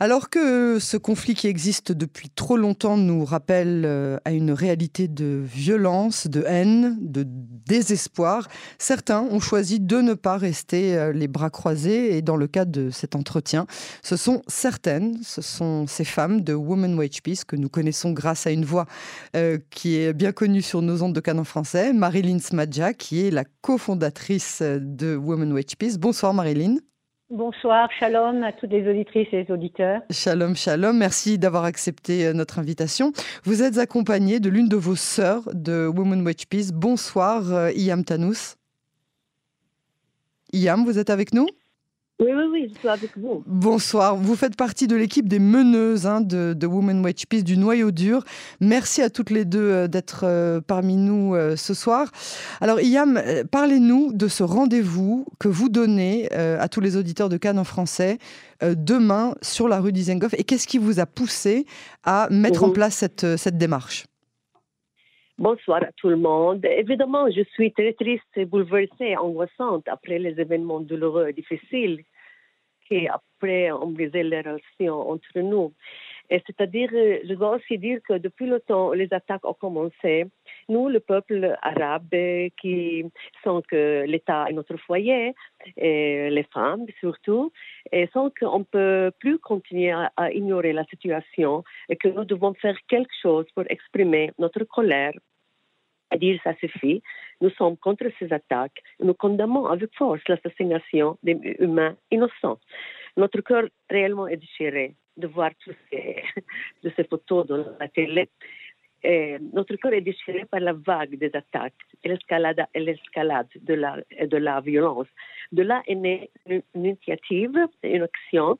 Alors que ce conflit qui existe depuis trop longtemps nous rappelle euh, à une réalité de violence, de haine, de désespoir, certains ont choisi de ne pas rester euh, les bras croisés et dans le cadre de cet entretien, ce sont certaines, ce sont ces femmes de Women Wage Peace que nous connaissons grâce à une voix euh, qui est bien connue sur nos ondes de canon français, Marilyn Smadja, qui est la cofondatrice de Women Wage Peace. Bonsoir Marilyn. Bonsoir, shalom à toutes les auditrices et les auditeurs. Shalom, shalom. Merci d'avoir accepté euh, notre invitation. Vous êtes accompagnée de l'une de vos sœurs de Women Watch Peace. Bonsoir, euh, Iam Tanous. Iam, vous êtes avec nous? Oui, oui, oui, je suis avec vous. Bonsoir. Vous faites partie de l'équipe des meneuses hein, de, de Women Watch Peace du noyau dur. Merci à toutes les deux euh, d'être euh, parmi nous euh, ce soir. Alors, Iam, parlez-nous de ce rendez-vous que vous donnez à tous les auditeurs de Cannes en français demain sur la rue d'Isengoff et qu'est-ce qui vous a poussé à mettre en mhm. place cette, cette démarche? Bonsoir à tout le monde. Évidemment, je suis très triste bouleversée, angoissante après les événements douloureux et difficiles qui, après, ont brisé les relations entre nous. C'est-à-dire, je dois aussi dire que depuis le temps où les attaques ont commencé, nous, le peuple arabe, qui sent que l'État est notre foyer, et les femmes surtout, et sent qu'on ne peut plus continuer à ignorer la situation et que nous devons faire quelque chose pour exprimer notre colère à dire ça suffit. Nous sommes contre ces attaques. Nous condamnons avec force l'assassination des humains innocents. Notre cœur réellement est déchiré de voir toutes ces, de ces photos dans la télé. Notre cœur est déchiré par la vague des attaques et l'escalade, de la, de la violence. De là est née une, initiative, une action.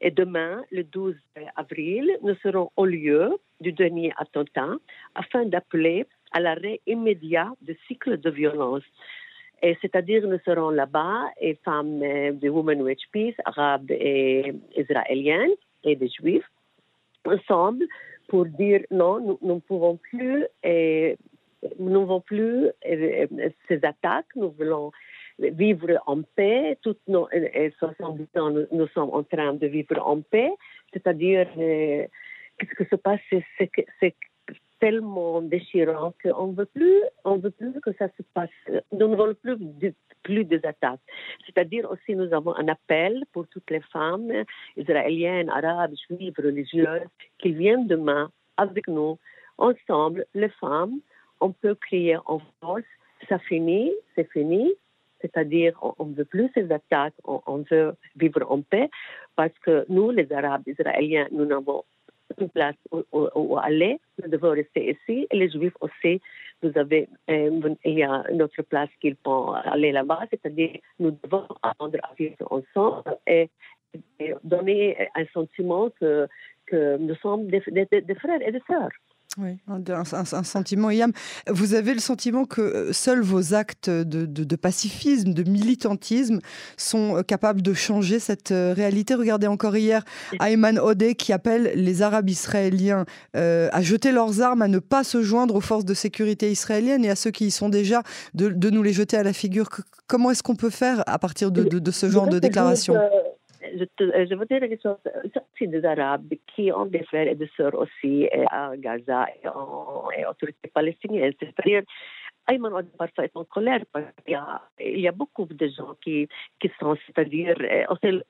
Et demain, le 12 avril, nous serons au lieu du dernier attentat afin d'appeler à l'arrêt immédiat du cycle de violence. Et c'est-à-dire, nous serons là-bas, et femmes euh, de Women Wage Peace, arabes et israéliennes, et des juifs, ensemble, pour dire non, nous ne pouvons plus, et, nous ne voulons plus ces attaques, nous voulons vivre en paix. Toutes nos et 70 ans, nous, sommes en train de vivre en paix, c'est-à-dire, euh, qu'est-ce que se passe, tellement déchirant qu'on veut plus, on veut plus que ça se passe. Nous ne voulons plus, plus des attaques. C'est-à-dire aussi, nous avons un appel pour toutes les femmes israéliennes, arabes, juives, religieuses, qui viennent demain avec nous, ensemble, les femmes. On peut crier en force, ça finit, c'est fini. C'est-à-dire, on ne veut plus ces attaques, on, on veut vivre en paix, parce que nous, les Arabes israéliens, nous n'avons une place où, aller, nous devons rester ici. Et les Juifs aussi, vous avez, euh, il y a une autre place qu'ils peuvent aller là-bas, c'est-à-dire nous devons apprendre à vivre ensemble et, donner un sentiment que, nous sommes des, des frères et des sœurs. Oui, un, sentiment, Yam. Vous avez le sentiment que euh, seuls vos actes de, pacifisme, de militantisme sont euh, capables de changer cette euh, réalité? Regardez encore hier Ayman Odeh qui appelle les Arabes israéliens à jeter leurs armes, à ne pas se joindre aux forces de sécurité israéliennes et à ceux qui y sont déjà, de, nous les jeter à la figure. Comment est-ce qu'on peut faire à partir de, ce genre de déclaration? Je, je veux dire quelque chose, c'est des Arabes qui ont des frères et des sœurs aussi à Gaza et en et autorités palestiniennes. C'est-à-dire, Ayman parfois est en colère parce qu'il y a, beaucoup de gens qui, sont, c'est-à-dire,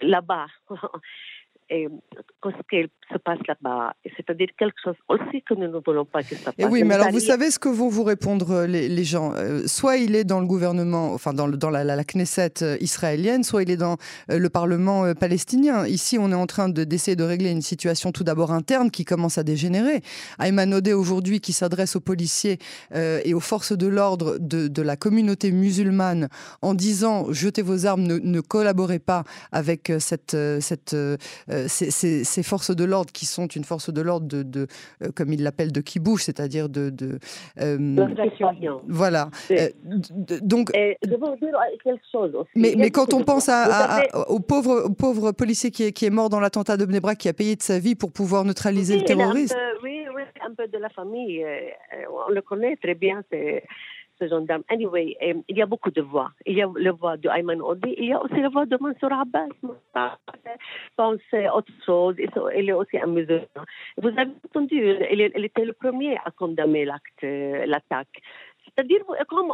là-bas. et ce qui se passe là-bas. C'est-à-dire quelque chose aussi que nous ne voulons pas que ça passe. Et oui, mais alors vous savez ce que vont vous répondre euh, les, les gens. Euh, soit il est dans le gouvernement, enfin dans, le, dans la, la, Knesset euh, israélienne, soit il est dans le Parlement palestinien. Ici, on est en train d'essayer de, régler une situation tout d'abord interne qui commence à dégénérer. Ayman Odeh aujourd'hui qui s'adresse aux policiers et aux forces de l'ordre de, de, la communauté musulmane en disant jetez vos armes, ne, ne collaborez pas avec cette, cette euh, ces, forces de l'ordre qui sont une force de l'ordre de, de euh, comme il l'appelle, de kibouche, c'est-à-dire de... de euh, voilà. donc... je veux dire quelque chose aussi. Mais, mais quand on pense à, au, pauvre, pauvre policier qui est, qui est mort dans l'attentat de Bnebra, qui a payé de sa vie pour pouvoir neutraliser le terrorisme. oui, oui, un peu de la famille. On le connaît très bien. C'est ex-gendarme. Anyway, il y a beaucoup de voix. Il y a la voix de Ayman Odi, il y a aussi la voix de Mansour Abbas. pense autre chose. Il est aussi musulman. Vous avez entendu, il, était le premier à condamner l'acte, l'attaque. C'est-à-dire, comme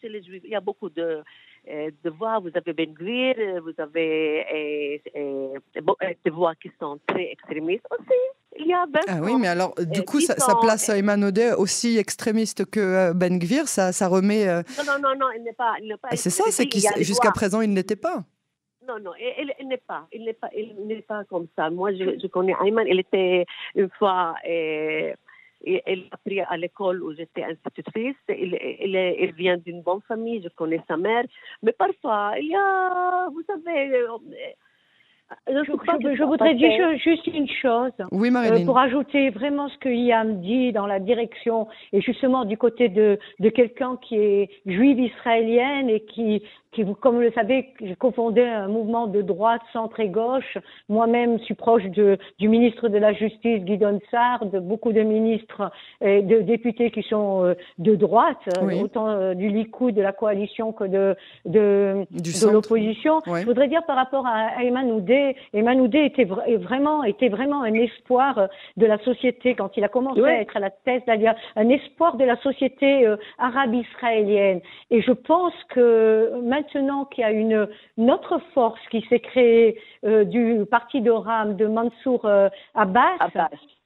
chez les Juifs, il y a beaucoup de, de voix. Vous avez Ben Gvir, vous avez des voix qui sont très extrémistes aussi. Il y a ah oui, mais alors, du coup, ça, place Ayman Odeh aussi extrémiste que Ben Gvir. Ça, ça remet. Non, non, non, non, il n'est pas. pas c'est ça, c'est que jusqu'à présent, il n'était pas. Non, non, il, n'est pas, il n'est pas, il n'est pas comme ça. Moi, je, je connais Ayman. Il était une fois il a appris à l'école où j'étais institutrice. Il, il, vient d'une bonne famille, je connais sa mère. Mais parfois, il y a, vous savez, euh, je, voudrais dire juste une chose. Oui, euh, pour ajouter vraiment ce que Yam dit dans la direction et justement du côté de, de quelqu'un qui est juive israélienne et qui qui, comme vous le savez, j'ai confondé un mouvement de droite, centre et gauche. Moi-même, suis proche de, du ministre de la Justice, Guy Sarr, de beaucoup de ministres et de députés qui sont euh, de droite, autant euh, du Likoud, de la coalition que de, de, de l'opposition. Je voudrais dire par rapport à Ayman Oudé, Ayman Oudé était vraiment, était vraiment un espoir de la société quand il a commencé à être à la tête, un espoir de la société euh, arabe israélienne. Et je pense que maintenant qu'il y a une, autre force qui s'est créée euh, du parti de Ram, de Mansour euh, Abbas,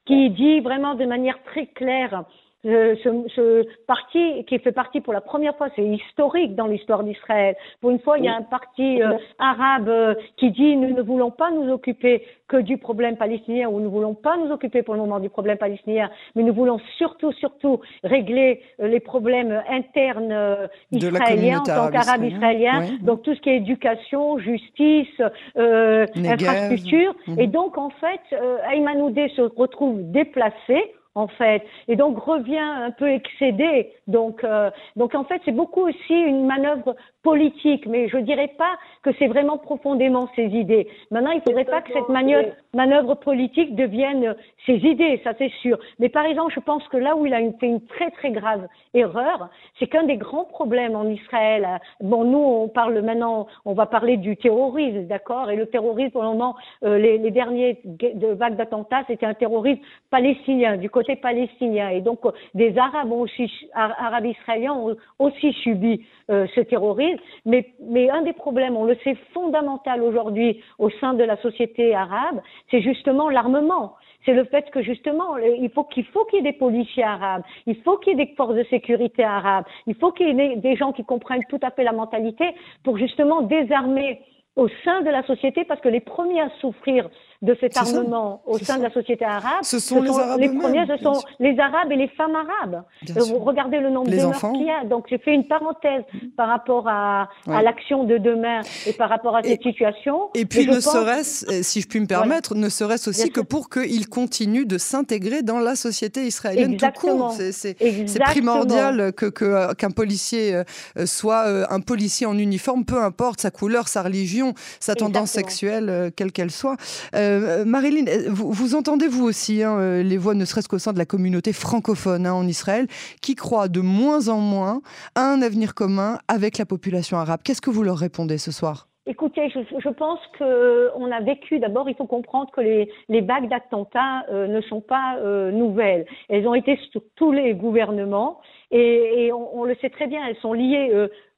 qui dit vraiment de manière très claire ce, ce, parti qui fait partie pour la première fois, c'est historique dans l'histoire d'Israël. Pour une fois, il y a un parti euh, arabe euh, qui dit nous ne voulons pas nous occuper que du problème palestinien ou nous ne voulons pas nous occuper pour le moment du problème palestinien, mais nous voulons surtout, surtout régler les problèmes internes israéliens en tant qu'arabes israéliens. Donc tout ce qui est éducation, justice, infrastructure. Mhm. Et donc en fait, Ayman Oudé se retrouve déplacé en fait, et donc revient un peu excédé. Donc, euh, donc en fait, c'est beaucoup aussi une manœuvre politique, mais je dirais pas que c'est vraiment profondément ses idées. Maintenant, il faudrait pas que cette manœuvre, manœuvre politique devienne ses idées, ça c'est sûr. Mais par exemple, je pense que là où il a fait une très très grave erreur, c'est qu'un des grands problèmes en Israël, bon, nous on parle maintenant, on va parler du terrorisme, d'accord, et le terrorisme pour le moment, euh, les, les, derniers de vagues d'attentats, c'était un terrorisme palestinien, du côté palestinien, et donc des Arabes aussi, Arabes israéliens ont aussi subi euh, ce terrorisme. Mais, mais un des problèmes, on le sait, fondamental aujourd'hui au sein de la société arabe, c'est justement l'armement. C'est le fait que justement, il faut qu'il faut qu'il y ait des policiers arabes, il faut qu'il y ait des forces de sécurité arabes, il faut qu'il y ait des gens qui comprennent tout à fait la mentalité pour justement désarmer au sein de la société, parce que les premiers à souffrir de cet armement au sein de la société arabe, ce sont, les, Arabes les premiers, ce sont les Arabes et les femmes arabes. Euh, vous regardez le nombre de qu'il y a. Donc j'ai fait une parenthèse par rapport à, à l'action de demain et par rapport à cette situation. Et puis ne serait-ce, euh, si je puis me permettre, ne serait-ce aussi que pour qu'ils continuent de s'intégrer dans la société israélienne Exactement. tout court. C'est primordial que euh, qu'un policier soit un policier en uniforme, peu importe sa couleur, sa religion, sa tendance sexuelle, quelle qu'elle soit. Euh, Marilyn, euh, vous, entendez vous aussi hein, euh, les voix, ne serait-ce qu'au sein de la communauté francophone hein, en Israël, qui croient de moins en moins à un avenir commun avec la population arabe. Qu'est-ce que vous leur répondez ce soir? Écoutez, je, pense qu'on a vécu, d'abord, il faut comprendre que les, les vagues d'attentats ne sont pas nouvelles. Elles ont été sur tous les gouvernements et, on, le sait très bien, elles sont liées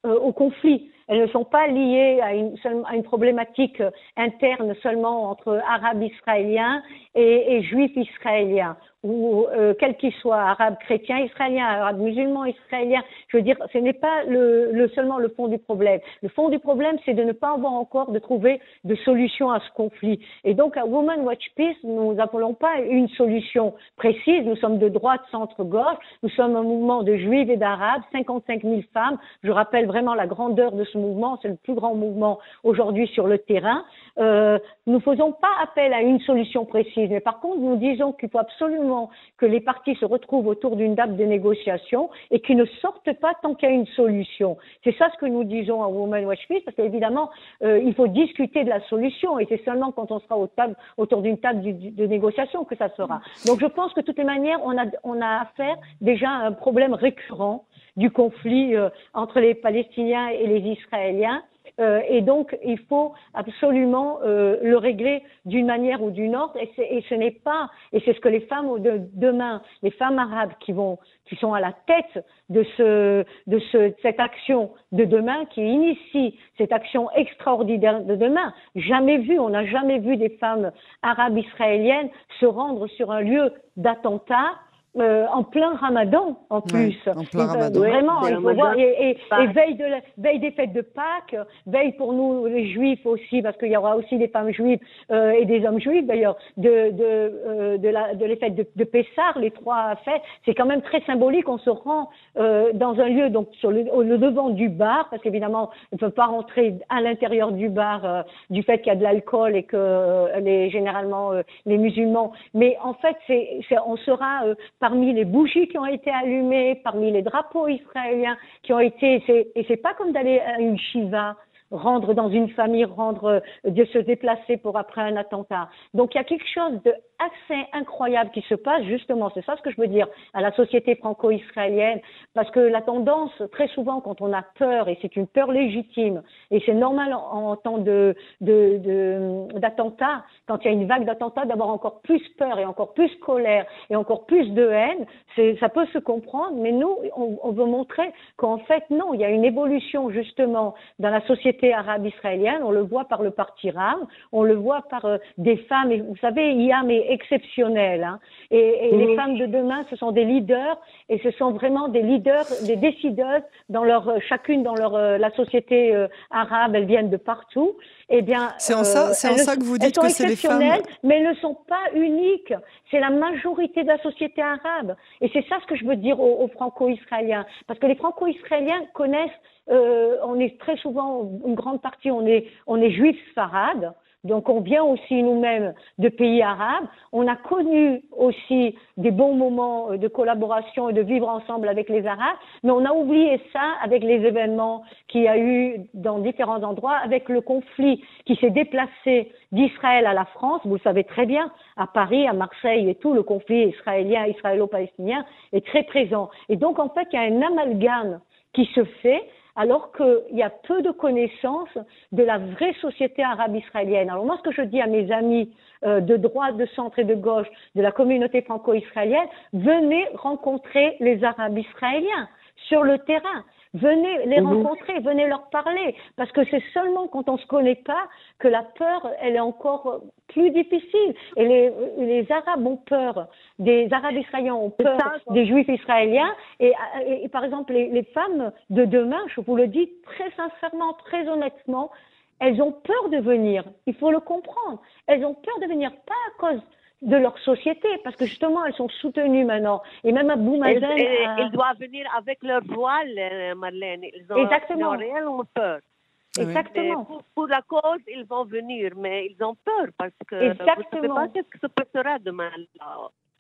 au conflit. Elles ne sont pas liées à une, problématique interne seulement entre arabes israéliens et juifs israéliens ou euh, quel qu'il soit, arabe chrétien israélien, arabe musulman israélien, je veux dire, ce n'est pas le, le, seulement le fond du problème. Le fond du problème, c'est de ne pas avoir encore de trouver de solution à ce conflit. Et donc, à Women Watch Peace, nous n'appelons pas une solution précise. Nous sommes de droite, centre, gauche. Nous sommes un mouvement de juifs et d'arabes, 55 000 femmes. Je rappelle vraiment la grandeur de ce mouvement. C'est le plus grand mouvement aujourd'hui sur le terrain. Euh, nous faisons pas appel à une solution précise, mais par contre, nous disons qu'il faut absolument que les partis se retrouvent autour d'une table de négociation et qu'ils ne sortent pas tant qu'il y a une solution. C'est ça ce que nous disons à Women Watch Peace, parce qu'évidemment, euh, il faut discuter de la solution et c'est seulement quand on sera autour d'une table de négociation que ça sera. Donc je pense que de toutes les manières, on a, on a affaire déjà à un problème récurrent du conflit entre les Palestiniens et les Israéliens. Euh, et donc, il faut absolument euh, le régler d'une manière ou d'une autre. Et, ce n'est pas, et c'est ce que les femmes de demain, les femmes arabes qui vont, qui sont à la tête de ce, de ce, cette action de demain, qui initie cette action extraordinaire de demain. Jamais vu, on n'a jamais vu des femmes arabes israéliennes se rendre sur un lieu d'attentat euh, en plein ramadan en plus. en plein ramadan. Vraiment, il faut voir. Et, et, veille, de la, veille des fêtes de Pâques, veille pour nous les juifs aussi, parce qu'il y aura aussi des femmes juives euh, et des hommes juifs d'ailleurs, de, de, euh, de, la, de les fêtes de, de Pessar, les trois fêtes. C'est quand même très symbolique. On se rend euh, dans un lieu, donc sur le, le devant du bar, parce qu'évidemment, on ne peut pas rentrer à l'intérieur du bar euh, du fait qu'il y a de l'alcool et que les, généralement les musulmans. Mais en fait, c'est, on sera parmi les bougies qui ont été allumées, parmi les drapeaux israéliens qui ont été, et c'est pas comme d'aller à une shiva, rendre dans une famille, rendre, de se déplacer pour après un attentat. Donc il y a quelque chose de assez incroyable qui se passe justement, c'est ça ce que je veux dire, à la société franco-israélienne, parce que la tendance, très souvent, quand on a peur, et c'est une peur légitime, et c'est normal en, temps de, d'attentats, quand il y a une vague d'attentats, d'avoir encore plus peur et encore plus colère et encore plus de haine, ça peut se comprendre, mais nous, on veut montrer qu'en fait, non, il y a une évolution justement dans la société arabe israélienne, on le voit par le parti RAM, on le voit par euh, des femmes, et vous savez, il y a mais exceptionnel. Hein. Et, et les femmes de demain, ce sont des leaders et ce sont vraiment des leaders, des décideuses dans leur euh, chacune dans leur euh, la société euh, arabe. Elles viennent de partout. Eh bien, c'est en ça, c'est en ça que vous dites que c'est les femmes. Mais elles ne sont pas uniques. C'est la majorité de la société arabe. Et c'est ça ce que je veux dire aux, aux franco-israéliens, parce que les franco-israéliens connaissent. Euh, on est très souvent, une grande partie, on est, on est juifs farades. Donc on vient aussi nous-mêmes de pays arabes. On a connu aussi des bons moments euh, de collaboration et de vivre ensemble avec les Arabes, mais on a oublié ça avec les événements qu'il y a eu dans différents endroits, avec le conflit qui s'est déplacé d'Israël à la France. Vous le savez très bien, à Paris, à Marseille et tout, le conflit israélien, israélo-palestinien est très présent. Et donc en fait, il y a un amalgame qui se fait alors qu'il y a peu de connaissances de la vraie société arabe israélienne. Alors moi, ce que je dis à mes amis euh, de droite, de centre et de gauche de la communauté franco-israélienne, venez rencontrer les Arabes israéliens sur le terrain. Venez les mhm. rencontrer, venez leur parler, parce que c'est seulement quand on se connaît pas que la peur, elle est encore plus difficile. Et les, les Arabes ont peur, des Arabes israéliens ont peur des Juifs israéliens. Et, et, par exemple, les, les femmes de demain, je vous le dis très sincèrement, très honnêtement, elles ont peur de venir. Il faut le comprendre. Elles ont peur de venir, pas à cause de leur société, parce que justement, elles sont soutenues maintenant. Et même à Mazen... Elles, doivent venir avec leur voile, euh, Marlène. Ils ont, Exactement. réellement peur. Exactement. Pour, la cause, ils vont venir, mais ils ont peur parce que Exactement. vous ne savez pas ce que se passera demain.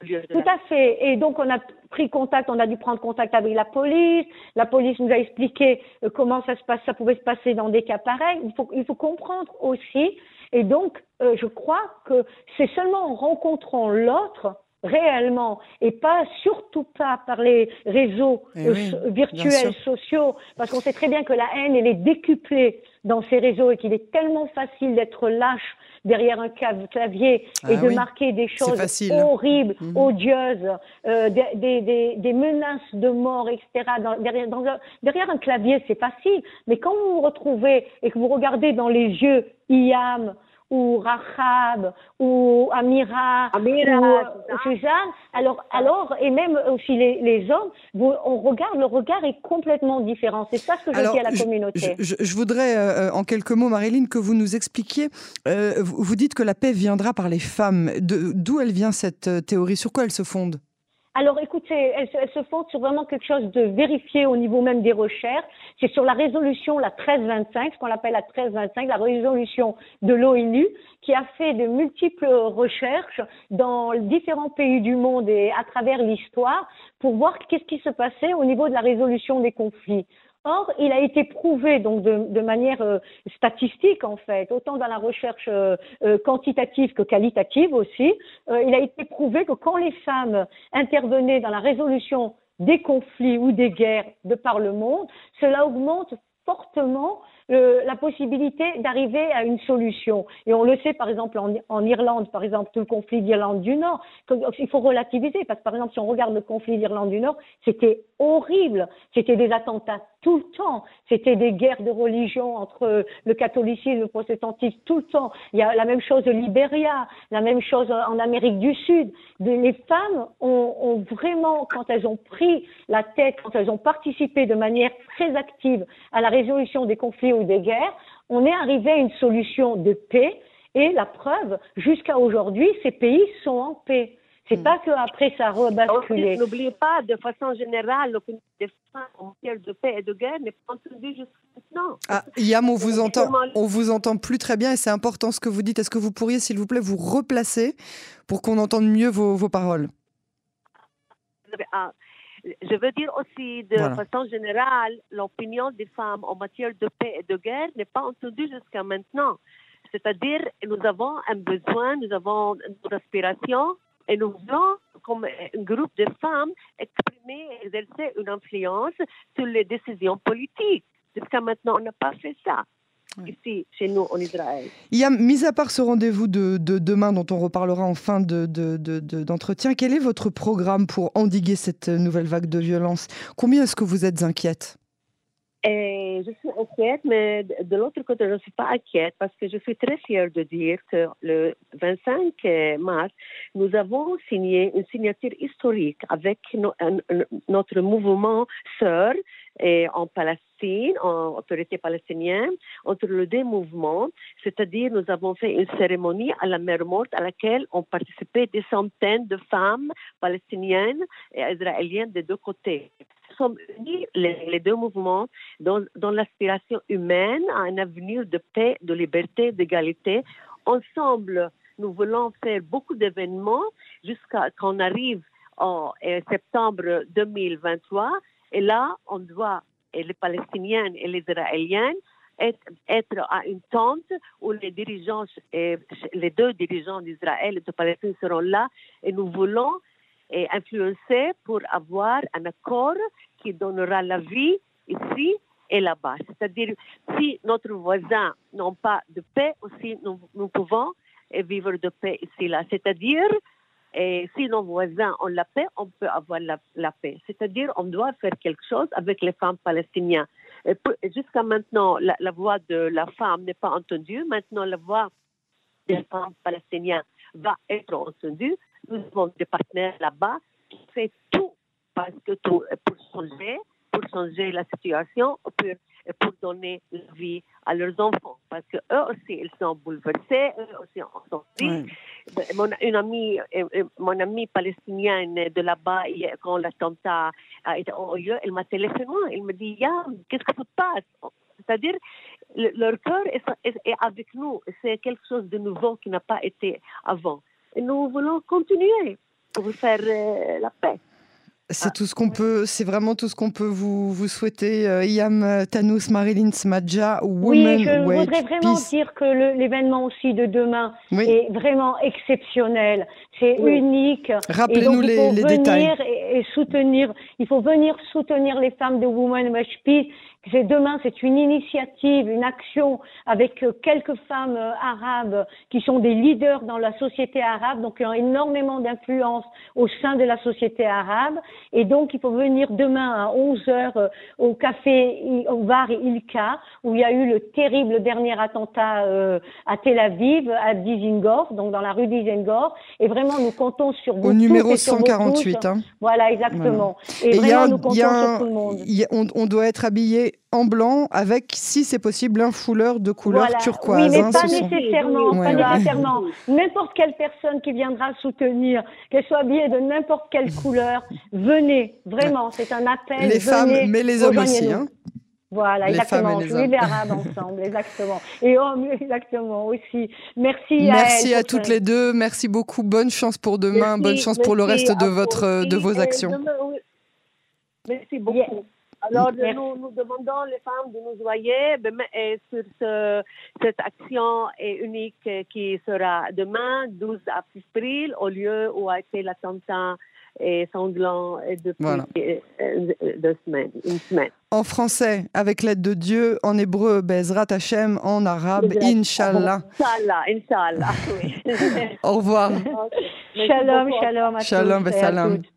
Tout à fait. Et donc, on a pris contact, on a dû prendre contact avec la police. La police nous a expliqué euh, comment ça se passe, ça pouvait se passer dans des cas pareils. Il faut, il faut comprendre aussi. Et donc, euh, je crois que c'est seulement en rencontrant l'autre réellement et pas surtout pas par les réseaux eh euh, virtuels sociaux parce qu'on sait très bien que la haine elle est décuplée dans ces réseaux et qu'il est tellement facile d'être lâche derrière un clavier et ah de marquer des choses horribles, mhm. odieuses, euh, des, des, des, menaces de mort, etc. derrière, dans un, derrière un clavier, c'est facile. Mais quand vous vous retrouvez et que vous regardez dans les yeux Iam, ou Rahab ou Amira, Amira ou Suzanne. Alors, alors, et même aussi les, les hommes, on regarde, le regard est complètement différent. C'est ça ce que je dis à la communauté. Je, je, voudrais, euh, en quelques mots, Marilyn, que vous nous expliquiez. Euh, vous dites que la paix viendra par les femmes. D'où elle vient cette euh, théorie? Sur quoi elle se fonde? Alors écoutez, elle, se fonde sur vraiment quelque chose de vérifié au niveau même des recherches. C'est sur la résolution, la 1325, ce qu'on appelle la 1325, la résolution de l'ONU, qui a fait de multiples recherches dans différents pays du monde et à travers l'histoire pour voir qu'est-ce qui se passait au niveau de la résolution des conflits. Or, il a été prouvé donc de, manière euh, statistique en fait, autant dans la recherche euh, euh, quantitative que qualitative aussi, il a été prouvé que quand les femmes intervenaient dans la résolution des conflits ou des guerres de par le monde, cela augmente fortement euh, la possibilité d'arriver à une solution. Et on le sait, par exemple, en, en Irlande, par exemple, tout le conflit d'Irlande du Nord, il faut relativiser, parce que, par exemple, si on regarde le conflit d'Irlande du Nord, c'était horrible. C'était des attentats tout le temps. C'était des guerres de religion entre le catholicisme et le protestantisme tout le temps. Il y a la même chose au Libéria, la même chose en Amérique du Sud. Les femmes ont vraiment, quand elles ont pris la tête, quand elles ont participé de manière très active à la résolution des conflits ou des guerres, on est arrivé à une solution de paix. Et la preuve, jusqu'à aujourd'hui, ces pays sont en paix. C'est pas qu'après ça a rebasculé. N'oubliez pas, de façon générale, l'opinion des femmes en matière de paix et de guerre n'est pas entendue jusqu'à maintenant. Ah, Yam, on vous entend, on vous entend plus très bien et c'est important ce que vous dites. Est-ce que vous pourriez, s'il vous plaît, vous replacer pour qu'on entende mieux vos, vos paroles? Ah, Je veux dire aussi, de façon générale, l'opinion des femmes en matière de paix et de guerre n'est pas entendue jusqu'à maintenant. C'est-à-dire, nous avons un besoin, nous avons une aspiration et nous voulons, comme un groupe de femmes, exprimer et exercer une influence sur les décisions politiques. Jusqu'à maintenant, on n'a pas fait ça. Ici, chez nous, en Israël. Il y a, mis à part ce rendez-vous de, demain dont on reparlera en fin d'entretien, de, quel est votre programme pour endiguer cette nouvelle vague de violence? Combien est-ce que vous êtes inquiète? Et je suis inquiète, mais de l'autre côté, je ne suis pas inquiète parce que je suis très fière de dire que le 25 mars, nous avons signé une signature historique avec notre mouvement sœur et en Palestine, en autorité palestinienne, entre les deux mouvements. C'est-à-dire, nous avons fait une cérémonie à la mer morte à laquelle ont participé des centaines de femmes palestiniennes et israéliennes des deux côtés sommes unis, les, deux mouvements, dans, l'aspiration humaine à un avenir de paix, de liberté, d'égalité. Ensemble, nous voulons faire beaucoup d'événements jusqu'à qu'on arrive en septembre 2023. Et là, on doit, les Palestiniens et les Israéliens, être, à une tente où les dirigeants, les deux dirigeants d'Israël et de Palestine seront là et nous voulons influencer pour avoir un accord qui donnera la vie ici et là-bas. C'est-à-dire, si notre voisin n'a pas de paix, aussi nous, pouvons vivre de paix ici là. C'est-à-dire, et si nos voisins ont la paix, on peut avoir la, paix. C'est-à-dire, on doit faire quelque chose avec les femmes palestiniennes. Jusqu'à maintenant, la, la, voix de la femme n'est pas entendue. Maintenant, la voix des femmes palestiniennes va être entendue. Nous avons des partenaires là-bas qui font tout parce que tout, pour changer, pour changer la situation, pour, pour donner la vie à leurs enfants. Parce que eux aussi, ils sont bouleversés, eux aussi sont tristes. Mon, une amie, euh, euh, mon amie palestinienne de là-bas, quand l'attentat a été en lieu, elle m'a téléphoné. Elle me dit, Yann, qu'est-ce que se passe? C'est-à-dire, leur cœur est, est avec nous. C'est quelque chose de nouveau qui n'a pas été avant. Et nous voulons continuer pour faire euh, la paix. C'est tout ce qu'on peut, c'est vraiment tout ce qu'on peut vous, vous souhaiter. Euh, Iam Tanous, Marilyn Smadja, Women Oui, je voudrais vraiment dire que l'événement aussi de demain est vraiment exceptionnel. C'est unique. Rappelez-nous les, les détails. Et, et, soutenir, il faut venir soutenir les femmes de Women Watch Peace c'est demain, c'est une initiative, une action avec euh, quelques femmes euh, arabes qui sont des leaders dans la société arabe, donc qui ont énormément d'influence au sein de la société arabe. Et donc, il faut venir demain à 11 heures euh, au café, au bar Ilka, où il y a eu le terrible dernier attentat à Tel Aviv, à Dizengor, donc dans la rue Dizengor. Et vraiment, nous comptons sur vous Au numéro 148. Hein. Voilà, exactement. Et, vraiment, nous comptons sur tout le monde. on, on doit être habillé en blanc avec, si c'est possible, un fouleur de couleur turquoise. Oui, mais hein, pas, nécessairement, pas nécessairement. N'importe quelle personne qui viendra soutenir, qu'elle soit habillée de n'importe quelle couleur, venez, vraiment, c'est un appel. Les femmes, mais les hommes aussi. Hein. Voilà, exactement. Les, les arabes ensemble, exactement. Et hommes, exactement aussi. Merci, merci à, toutes les deux. Merci beaucoup. Bonne chance pour demain. bonne chance pour le reste de votre, de vos actions. Merci beaucoup. Alors, nous, nous, demandons les femmes de nous joyer sur ce, cette action unique qui sera demain, 12 avril, au lieu où a été l'attentat et sanglant depuis deux semaines, une semaine. En français, avec l'aide de Dieu, en hébreu, Bezrat Hashem, en arabe, Inch'Allah. Inch'Allah, Inch'Allah, oui. Au revoir. Shalom, shalom à Shalom, tous et à salam. toutes.